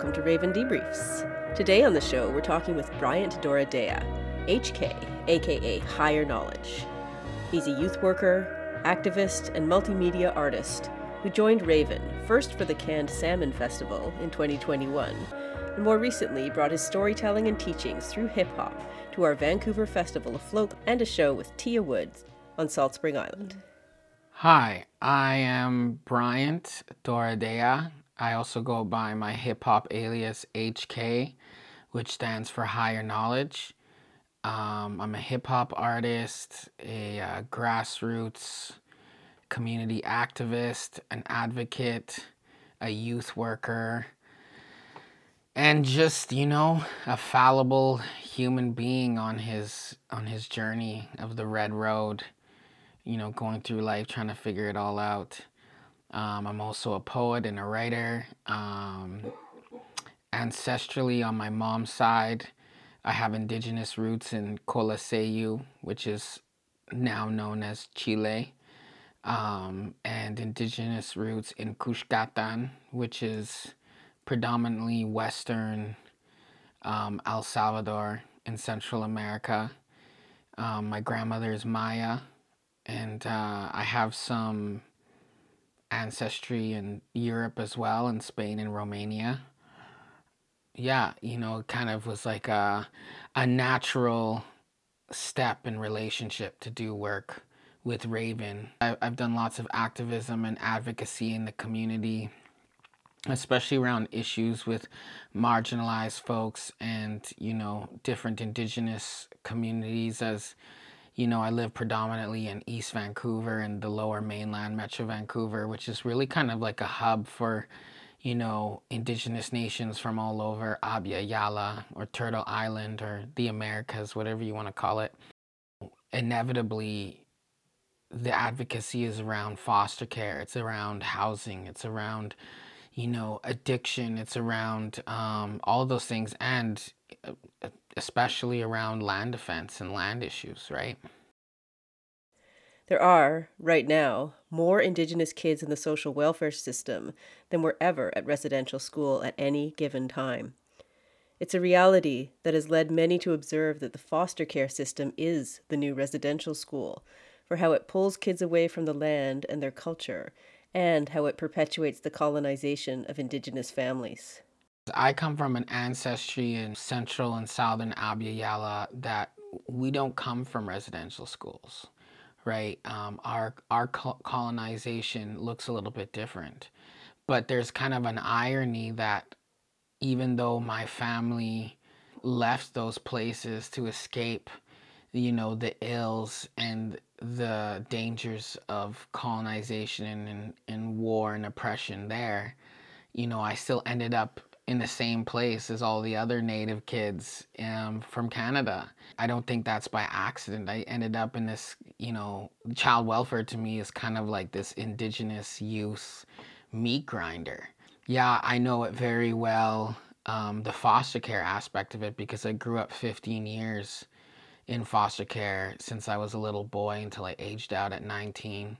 welcome to Raven Debriefs. Today on the show, we're talking with Bryant Doradea, HK, aka Higher Knowledge. He's a youth worker, activist, and multimedia artist who joined Raven first for the Canned Salmon Festival in 2021, and more recently brought his storytelling and teachings through hip hop to our Vancouver Festival afloat and a show with Tia Woods on Salt Spring Island. Hi, I am Bryant Doradea. I also go by my hip hop alias HK, which stands for Higher Knowledge. Um, I'm a hip hop artist, a uh, grassroots community activist, an advocate, a youth worker, and just you know a fallible human being on his on his journey of the red road you know, going through life trying to figure it all out. Um, I'm also a poet and a writer. Um, ancestrally, on my mom's side, I have indigenous roots in Collasuyu, which is now known as Chile, um, and indigenous roots in Cuscatlán, which is predominantly Western um, El Salvador in Central America. Um, my grandmother is Maya, and uh, I have some ancestry in Europe as well, in Spain and Romania. Yeah, you know, it kind of was like a, a natural step in relationship to do work with Raven. I, I've done lots of activism and advocacy in the community, especially around issues with marginalized folks and, you know, different indigenous communities as you know, I live predominantly in East Vancouver and the lower mainland Metro Vancouver, which is really kind of like a hub for, you know, indigenous nations from all over Abya Yala or Turtle Island or the Americas, whatever you want to call it. Inevitably, the advocacy is around foster care, it's around housing, it's around, you know, addiction, it's around um, all those things. And uh, especially around land defense and land issues, right? There are, right now, more Indigenous kids in the social welfare system than were ever at residential school at any given time. It's a reality that has led many to observe that the foster care system is the new residential school, for how it pulls kids away from the land and their culture, and how it perpetuates the colonization of Indigenous families. I come from an ancestry in central and southern Abya Yala that we don't come from residential schools, right? Um, our our colonization looks a little bit different, but there's kind of an irony that even though my family left those places to escape, you know, the ills and the dangers of colonization and, and war and oppression there, you know, I still ended up in the same place as all the other native kids um, from Canada. I don't think that's by accident. I ended up in this, you know, child welfare to me is kind of like this indigenous youth meat grinder. Yeah, I know it very well, um, the foster care aspect of it, because I grew up 15 years in foster care since I was a little boy until I aged out at 19.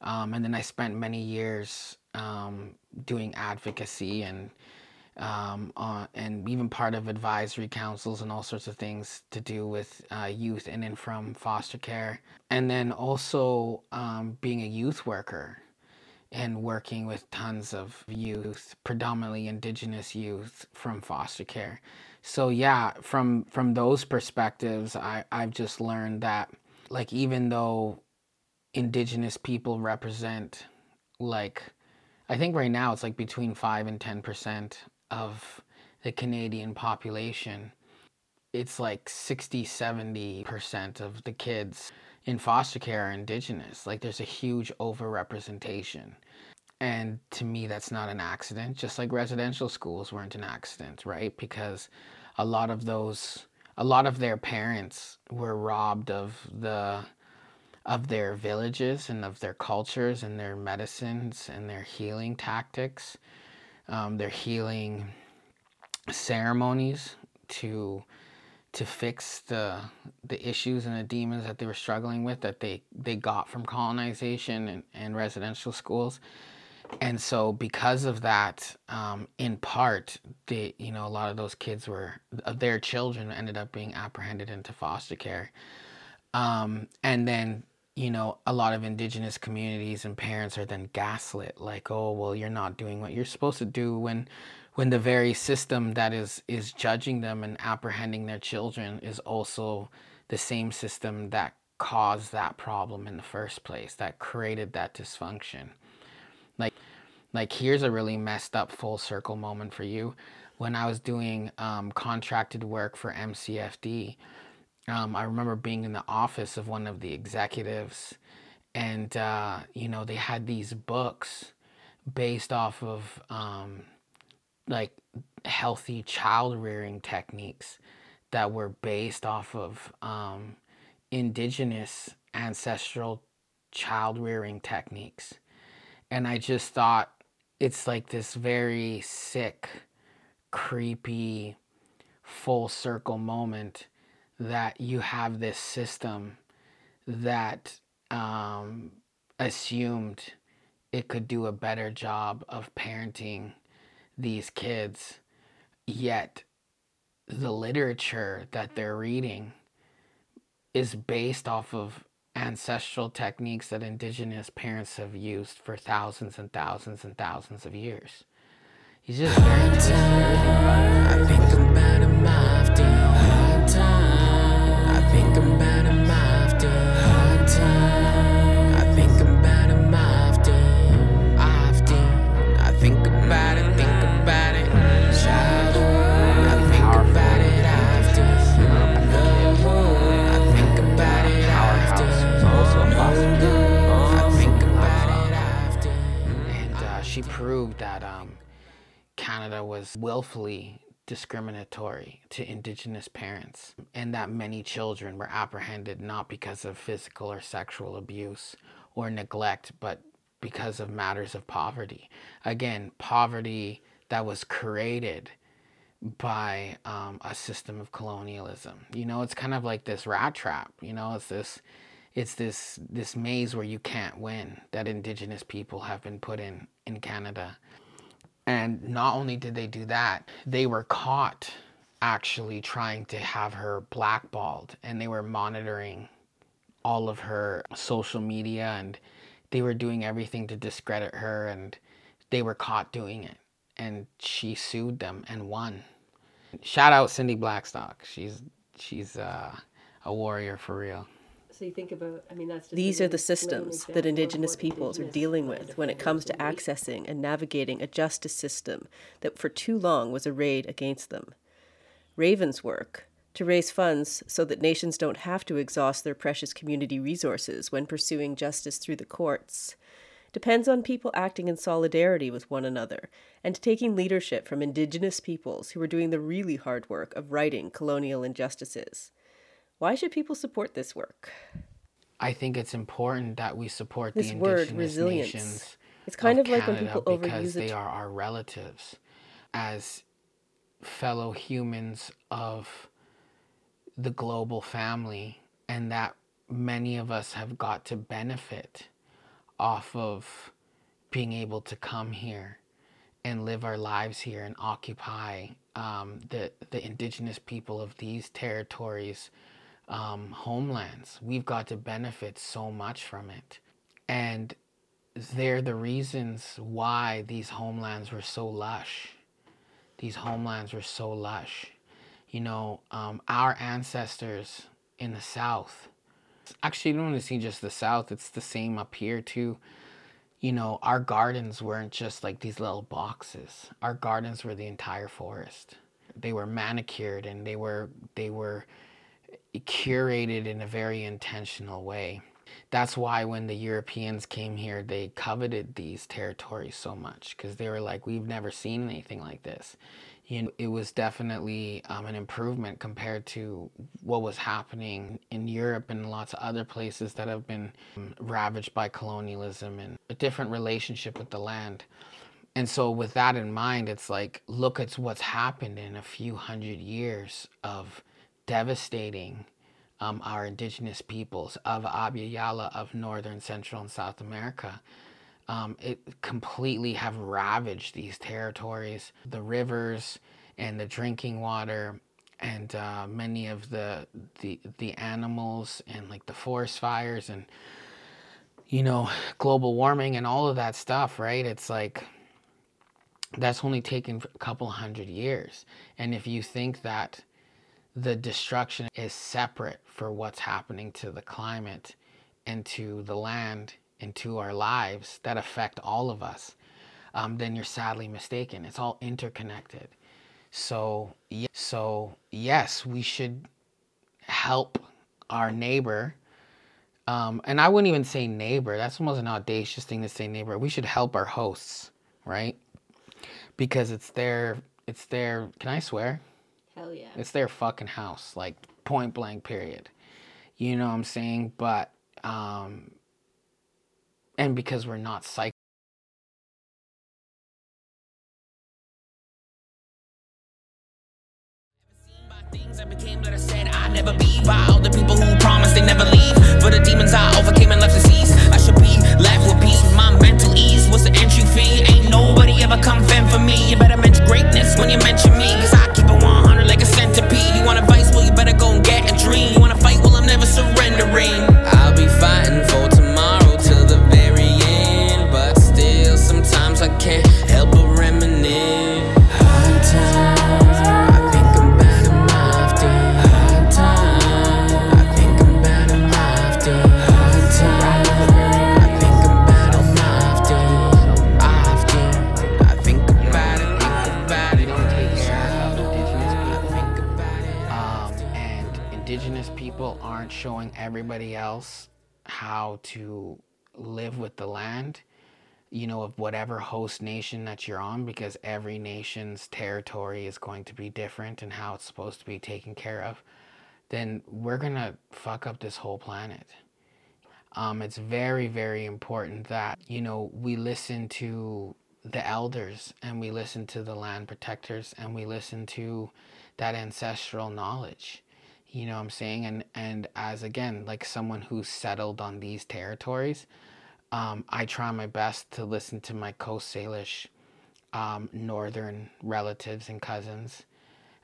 Um, and then I spent many years um, doing advocacy and um, uh, and even part of advisory councils and all sorts of things to do with uh, youth in and from foster care. And then also um, being a youth worker and working with tons of youth, predominantly indigenous youth from foster care. So yeah, from from those perspectives, I, I've just learned that like even though indigenous people represent like I think right now it's like between five and ten percent of the Canadian population, it's like 60, 70% of the kids in foster care are indigenous. Like there's a huge overrepresentation. And to me, that's not an accident, just like residential schools weren't an accident, right? Because a lot of those, a lot of their parents were robbed of the, of their villages and of their cultures and their medicines and their healing tactics um, their healing ceremonies to to fix the the issues and the demons that they were struggling with that they they got from colonization and, and residential schools and so because of that, um, in part, they, you know, a lot of those kids were, their children ended up being apprehended into foster care. Um, and then, you know, a lot of indigenous communities and parents are then gaslit, like, oh, well, you're not doing what you're supposed to do when, when the very system that is is judging them and apprehending their children is also the same system that caused that problem in the first place, that created that dysfunction. Like, like here's a really messed up full circle moment for you. When I was doing um, contracted work for MCFD, um, I remember being in the office of one of the executives, and uh, you know they had these books based off of um, like healthy child rearing techniques that were based off of um, indigenous ancestral child rearing techniques. And I just thought it's like this very sick, creepy, full circle moment that you have this system that um, assumed it could do a better job of parenting these kids, yet the literature that they're reading is based off of ancestral techniques that indigenous parents have used for thousands and thousands and thousands of years. He's just very, proved that um, Canada was willfully discriminatory to Indigenous parents, and that many children were apprehended not because of physical or sexual abuse or neglect, but because of matters of poverty. Again, poverty that was created by um, a system of colonialism. You know, it's kind of like this rat trap. You know, it's this, it's this this maze where you can't win that Indigenous people have been put in in Canada. And not only did they do that, they were caught actually trying to have her blackballed and they were monitoring all of her social media and they were doing everything to discredit her and they were caught doing it. And she sued them and won. Shout out cindy blackstock. She's she's uh, a warrior for real so you think about, I mean, that's These are the systems that Indigenous peoples are dealing with when it comes to accessing and navigating a justice system that for too long was arrayed against them. Raven's work, to raise funds so that nations don't have to exhaust their precious community resources when pursuing justice through the courts, depends on people acting in solidarity with one another and taking leadership from Indigenous peoples who are doing the really hard work of righting colonial injustices. Why should people support this work? I think it's important that we support this the indigenous word, resilience. nations. It's kind of, of like when people overuse because they are our relatives, as fellow humans of the global family, and that many of us have got to benefit off of being able to come here and live our lives here and occupy um, the the indigenous people of these territories um, homelands. We've got to benefit so much from it. And they're the reasons why these homelands were so lush. These homelands were so lush. You know, um, our ancestors in the South, actually, you don't want to see just the South, it's the same up here too. You know, our gardens weren't just like these little boxes. Our gardens were the entire forest. They were manicured and they were they were curated in a very intentional way. That's why when the Europeans came here, they coveted these territories so much because they were like, we've never seen anything like this. You know, it was definitely um, an improvement compared to what was happening in Europe and lots of other places that have been um, ravaged by colonialism and a different relationship with the land. And so, with that in mind, it's like, look at what's happened in a few hundred years of devastating um, our indigenous peoples of Abya of northern, central, and South America. um, it completely have ravaged these territories. The rivers and the drinking water and uh, many of the, the the animals and like the forest fires and you know global warming and all of that stuff right it's like that's only taken a couple hundred years and if you think that the destruction is separate for what's happening to the climate and to the land and to our lives that affect all of us, um, then you're sadly mistaken. It's all interconnected. So, so yes, we should help our neighbor. Um, and I wouldn't even say neighbor. That's almost an audacious thing to say neighbor. We should help our hosts, right? Because it's their, it's their. Can I swear? Hell yeah. It's their fucking house, like point blank. Period. You know what I'm saying? But um, and because we're not psych I became you know of whatever host nation that you're on because every nation's territory is going to be different and how it's supposed to be taken care of then we're gonna fuck up this whole planet. Um, it's very very important that you know we listen to the elders and we listen to the land protectors and we listen to that ancestral knowledge. You know what i'm saying? And and as again like someone who's settled on these territories um, i try my best to listen to my coast salish um, northern relatives and cousins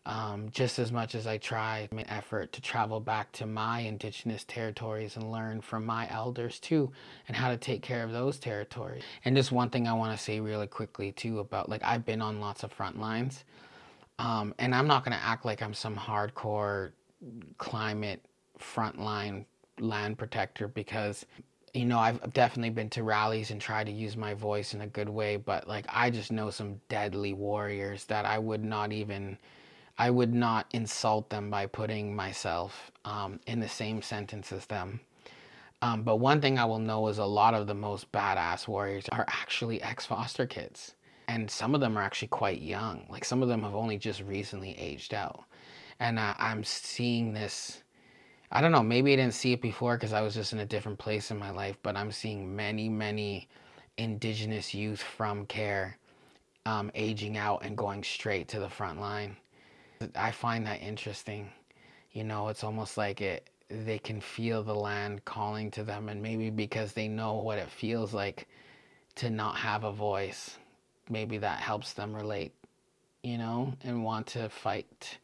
um, just as much as I try my effort to travel back to my indigenous territories and learn from my elders too, and how to take care of those territories. And just one thing I want to say really quickly too about like I've been on lots of front lines, um, and I'm not gonna act like I'm some hardcore climate frontline land protector because you know I've definitely been to rallies and tried to use my voice in a good way, but like I just know some deadly warriors that I would not even I would not insult them by putting myself um, in the same sentence as them. Um, but one thing I will know is a lot of the most badass warriors are actually ex foster kids. And some of them are actually quite young. Like some of them have only just recently aged out. And uh, I'm seeing this. I don't know, maybe I didn't see it before because I was just in a different place in my life, but I'm seeing many, many indigenous youth from care um, aging out and going straight to the front line. I find that interesting. You know, it's almost like it they can feel the land calling to them and maybe because they know what it feels like to not have a voice, maybe that helps them relate, you know, and want to fight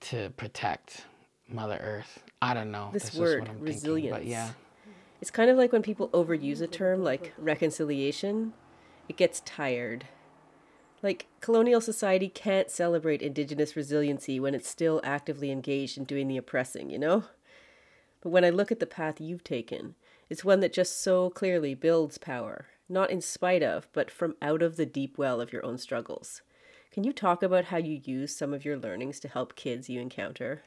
to protect Mother Earth. I don't know. This just word, what I'm thinking, resilience. but yeah. It's kind of like when people overuse a term like reconciliation, it gets tired. Like, colonial society can't celebrate Indigenous resiliency when it's still actively engaged in doing the oppressing, you know? But when I look at the path you've taken, it's one that just so clearly builds power, not in spite of, but from out of the deep well of your own struggles. Can you talk about how you use some of your learnings to help kids you encounter?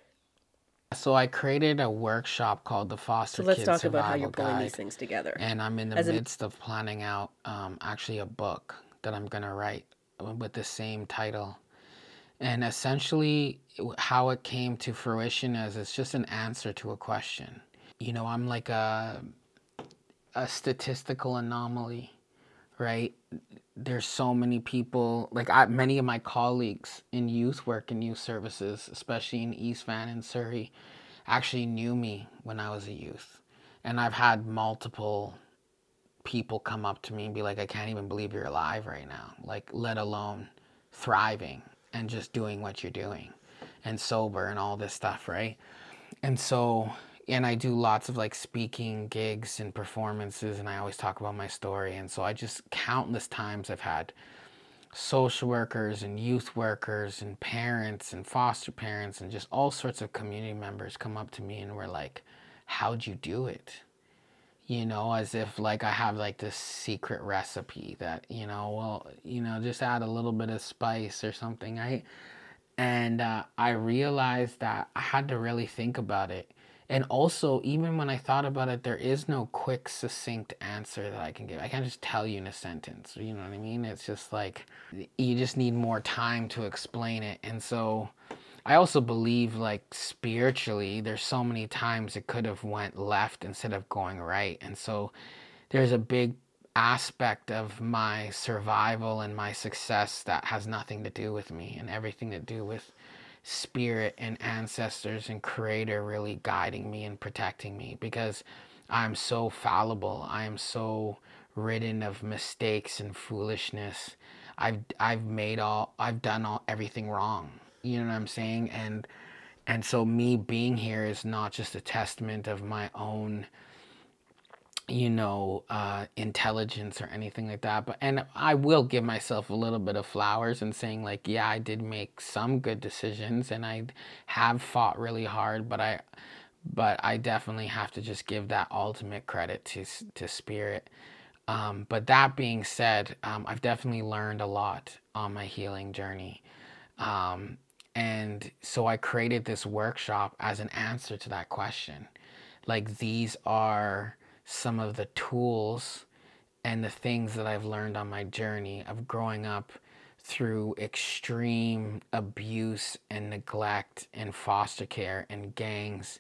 So I created a workshop called the Foster So let's Kid talk about how Survival you're pulling Guide. these things together. and I'm in the As an- midst of planning out um, actually a book that I'm gonna write with the same title. And essentially, w- how it came to fruition is it's just an answer to a question. You know, I'm like a a statistical anomaly, right? There's so many people, like I, many of my colleagues in youth work and youth services, especially in East Van and Surrey, actually knew me when I was a youth. And I've had multiple people come up to me and be like, I can't even believe you're alive right now. Like, let alone thriving and just doing what you're doing and sober and all this stuff, right? And so, and I do lots of like speaking gigs and performances, and I always talk about my story. And so I just countless times I've had social workers and youth workers and parents and foster parents and just all sorts of community members come up to me and were like, How'd you do it? You know, as if like I have like this secret recipe that, you know, well, you know, just add a little bit of spice or something. I and uh, I realized that I had to really think about it. And also, even when I thought about it, there is no quick, succinct answer that I can give. I can't just tell you in a sentence. You know what I mean? It's just like you just need more time to explain it. And so, I also believe, like spiritually, there's so many times it could have went left instead of going right. And so, there's a big aspect of my survival and my success that has nothing to do with me and everything to do with spirit and ancestors and creator really guiding me and protecting me because I'm so fallible. I am so ridden of mistakes and foolishness. I've I've made all I've done all everything wrong. You know what I'm saying? And and so me being here is not just a testament of my own you know, uh, intelligence or anything like that. But and I will give myself a little bit of flowers and saying like, yeah, I did make some good decisions and I have fought really hard, but I, but I definitely have to just give that ultimate credit to to spirit. Um, but that being said, um, I've definitely learned a lot on my healing journey. Um, and so I created this workshop as an answer to that question. Like these are some of the tools and the things that I've learned on my journey of growing up through extreme abuse and neglect and foster care and gangs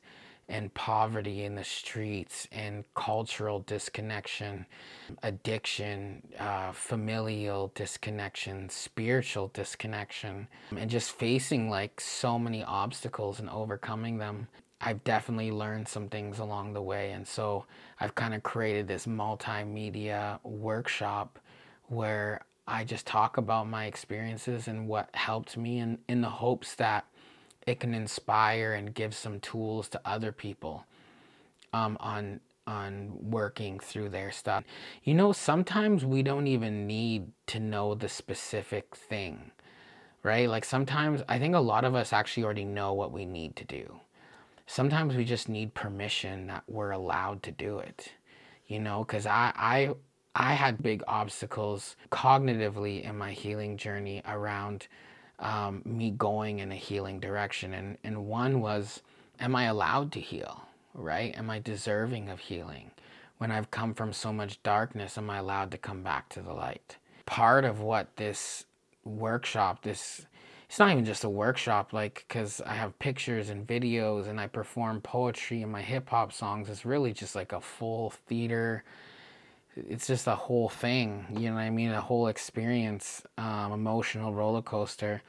and poverty in the streets and cultural disconnection, addiction, uh, familial disconnection, spiritual disconnection, and just facing like so many obstacles and overcoming them. I've definitely learned some things along the way. And so I've kind of created this multimedia workshop where I just talk about my experiences and what helped me and in the hopes that it can inspire and give some tools to other people um, on on working through their stuff. You know, sometimes we don't even need to know the specific thing, right? Like sometimes I think a lot of us actually already know what we need to do sometimes we just need permission that we're allowed to do it you know because i i i had big obstacles cognitively in my healing journey around um, me going in a healing direction. And and one was am i allowed to heal right? Am i deserving of healing? When i've come from so much darkness am i allowed to come back to the light? Part of what this workshop this it's not even just a workshop like because i have pictures and videos and i perform poetry in my hip-hop songs. It's really just like a full theater. It's just a whole thing you know what i mean? A whole experience um, emotional roller coaster.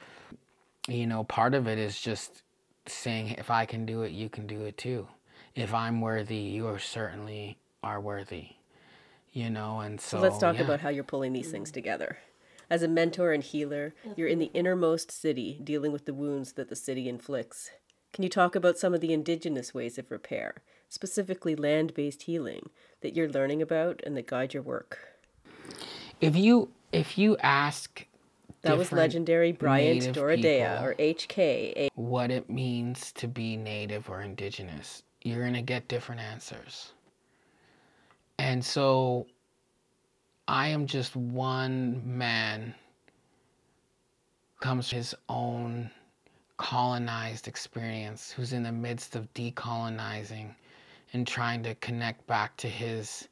You know part of it is just saying if i can do it you can do it too. If i'm worthy you are certainly are worthy. You know and so, so let's talk yeah. about how you're pulling these things together as a mentor and healer, you're in the mm-hmm. innermost city dealing with the wounds that the city inflicts. Can you talk about some of the indigenous ways of repair, specifically land based healing, that you're learning about and that guide your work? If you if you ask that was legendary Bryant Doradea or HK what it means to be native or indigenous, you're gonna get different answers. And so I am just one man comes his own colonized experience who's in the midst of decolonizing and trying to connect back to his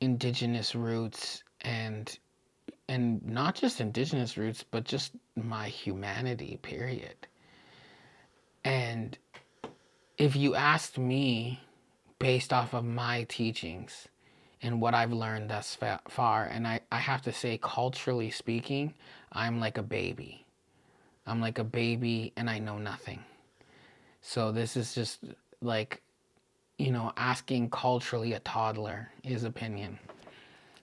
indigenous roots and and not just indigenous roots but just my humanity period. And if you asked me based off of my teachings and what I've learned thus far. And I, I have to say, culturally speaking, I'm like a baby. I'm like a baby and I know nothing. So this is just like you know, asking culturally a toddler his opinion.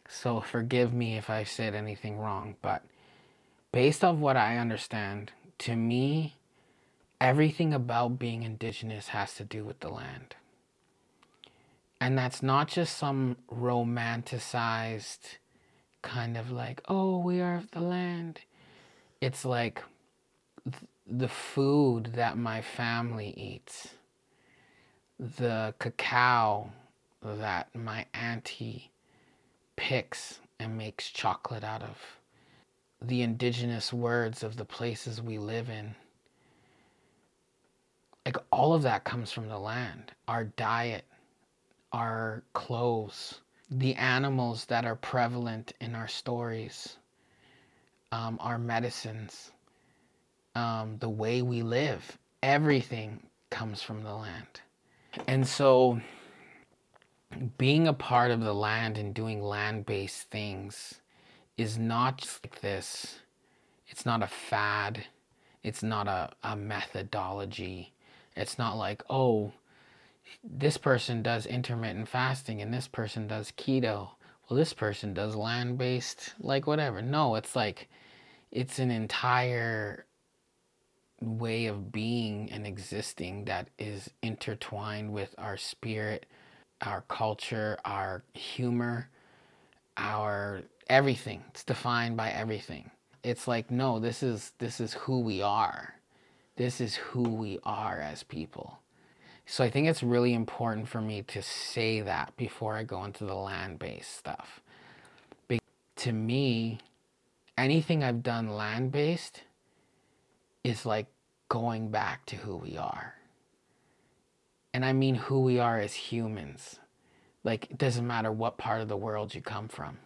So forgive me if I said anything wrong, but based off what I understand, to me, everything about being indigenous has to do with the land. And that's not just some romanticized kind of like, oh, we are of the land. It's like the food that my family eats, the cacao that my auntie picks and makes chocolate out of, the indigenous words of the places we live in. Like all of that comes from the land. Our diet, our clothes, the animals that are prevalent in our stories, um, our medicines, um, the way we live, everything comes from the land. And so being a part of the land and doing land based things is not just like this. It's not a fad. It's not a, a methodology. It's not like, oh, this person does intermittent fasting and this person does keto. Well, this person does land based, like whatever. No, it's like, it's an entire way of being and existing that is intertwined with our spirit, our culture, our humor, our everything. It's defined by everything. It's like no, this is this is who we are. This is who we are as people. So I think it's really important for me to say that before I go into the land-based stuff. Be- to me, anything I've done land-based is like going back to who we are. And I mean who we are as humans. Like, it doesn't matter what part of the world you come from.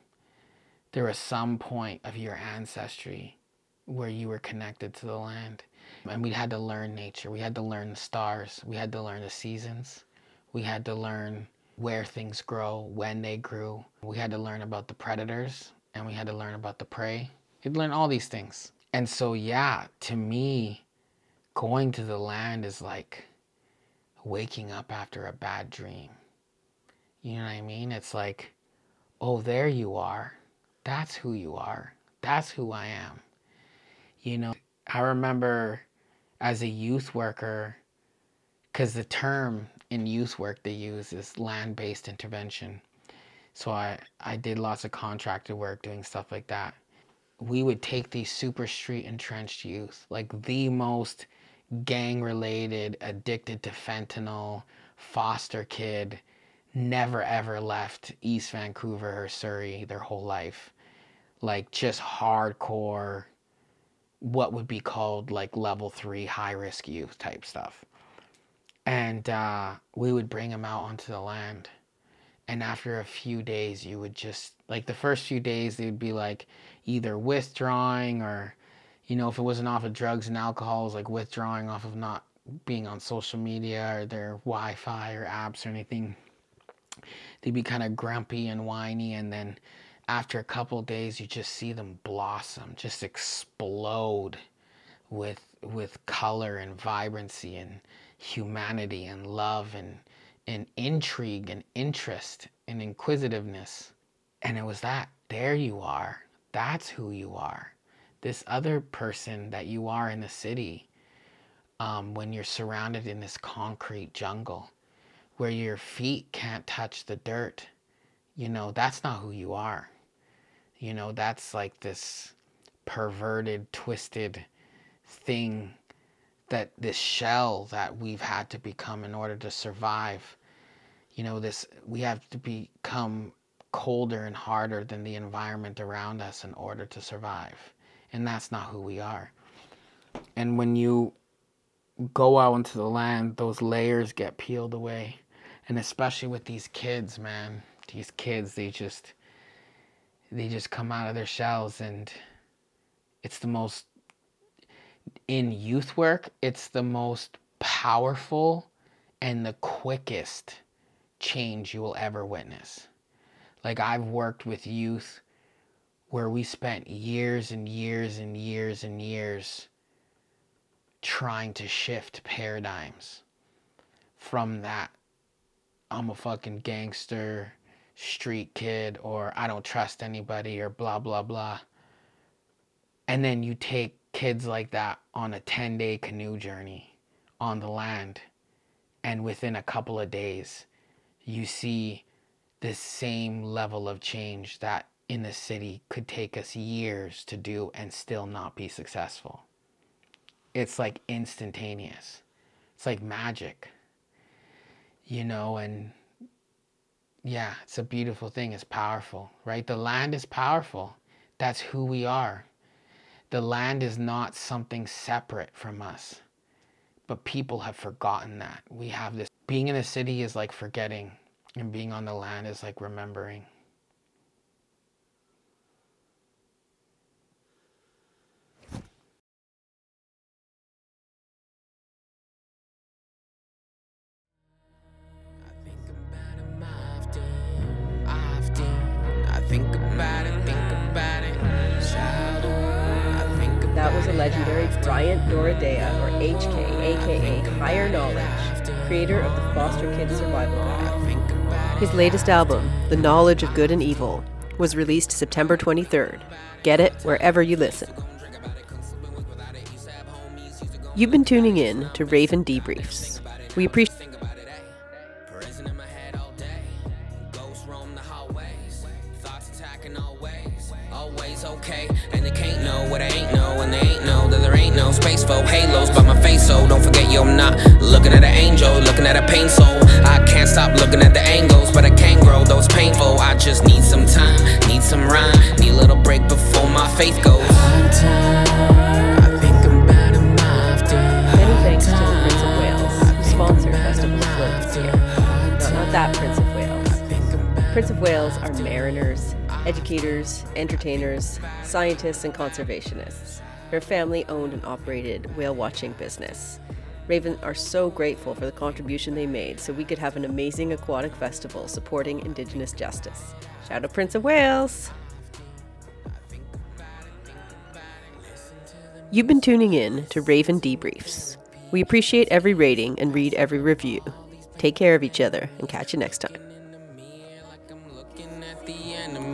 There was some point of your ancestry where you were connected to the land. And we had to learn nature. We had to learn the stars. We had to learn the seasons. We had to learn where things grow, when they grew. We had to learn about the predators and we had to learn about the prey. We had to learn all these things. And so, yeah, to me, going to the land is like waking up after a bad dream. You know what I mean? It's like, oh, there you are. That's who you are. That's who I am. You know, I remember as a youth worker, because the term in youth work they use is land based intervention. So I, I did lots of contractor work doing stuff like that. We would take these super street entrenched youth, like the most gang related, addicted to fentanyl, foster kid, never ever left East Vancouver or Surrey their whole life. Like just hardcore, what would be called like level three high risk youth type stuff. And uh, we would bring them out onto the land. And after a few days, you would just, like the first few days, they'd be like either withdrawing or you know, if it wasn't off of drugs and alcohol, it was like withdrawing off of not being on social media or their Wi Fi or apps or anything. They'd be kind of grumpy and whiny. And then after a couple days, you just see them blossom, just explode with, with color and vibrancy and humanity and love and, and intrigue and interest and inquisitiveness. And it was that. There you are. That's who you are this other person that you are in the city um, when you're surrounded in this concrete jungle where your feet can't touch the dirt. You know, that's not who you are. You know, that's like this perverted, twisted thing that this shell that we've had to become in order to survive. You know, this we have to become colder and harder than the environment around us in order to survive and that's not who we are. And when you go out into the land, those layers get peeled away. And especially with these kids, man, these kids, they just they just come out of their shells and it's the most in youth work, it's the most powerful and the quickest change you will ever witness. Like I've worked with youth where we spent years and years and years and years trying to shift paradigms from that I'm a fucking gangster, street kid, or I don't trust anybody, or blah, blah, blah. And then you take kids like that on a 10 day canoe journey on the land. And within a couple of days, you see the same level of change that in the city could take us years to do and still not be successful. It's like instantaneous. It's like magic. You know, and yeah, it's a beautiful thing. It's powerful, right? The land is powerful. That's who we are. The land is not something separate from us. But people have forgotten that. We have this being in a city is like forgetting, and being on the land is like remembering. Legendary Bryant Doradea, or HK, aka Higher Knowledge, creator of the Foster Kids Survival Guide. His latest album, The Knowledge of Good and Evil, was released September 23rd. Get it wherever you listen. You've been tuning in to Raven Debriefs. We appreciate Prince of Wales are mariners, educators, entertainers, scientists, and conservationists. A family owned and operated whale watching business. Raven are so grateful for the contribution they made so we could have an amazing aquatic festival supporting Indigenous justice. Shout out Prince of Wales! You've been tuning in to Raven Debriefs. We appreciate every rating and read every review. Take care of each other and catch you next time.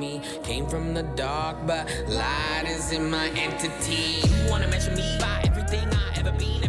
Enemy. Came from the dark, but light is in my entity. You wanna measure me by everything I ever been,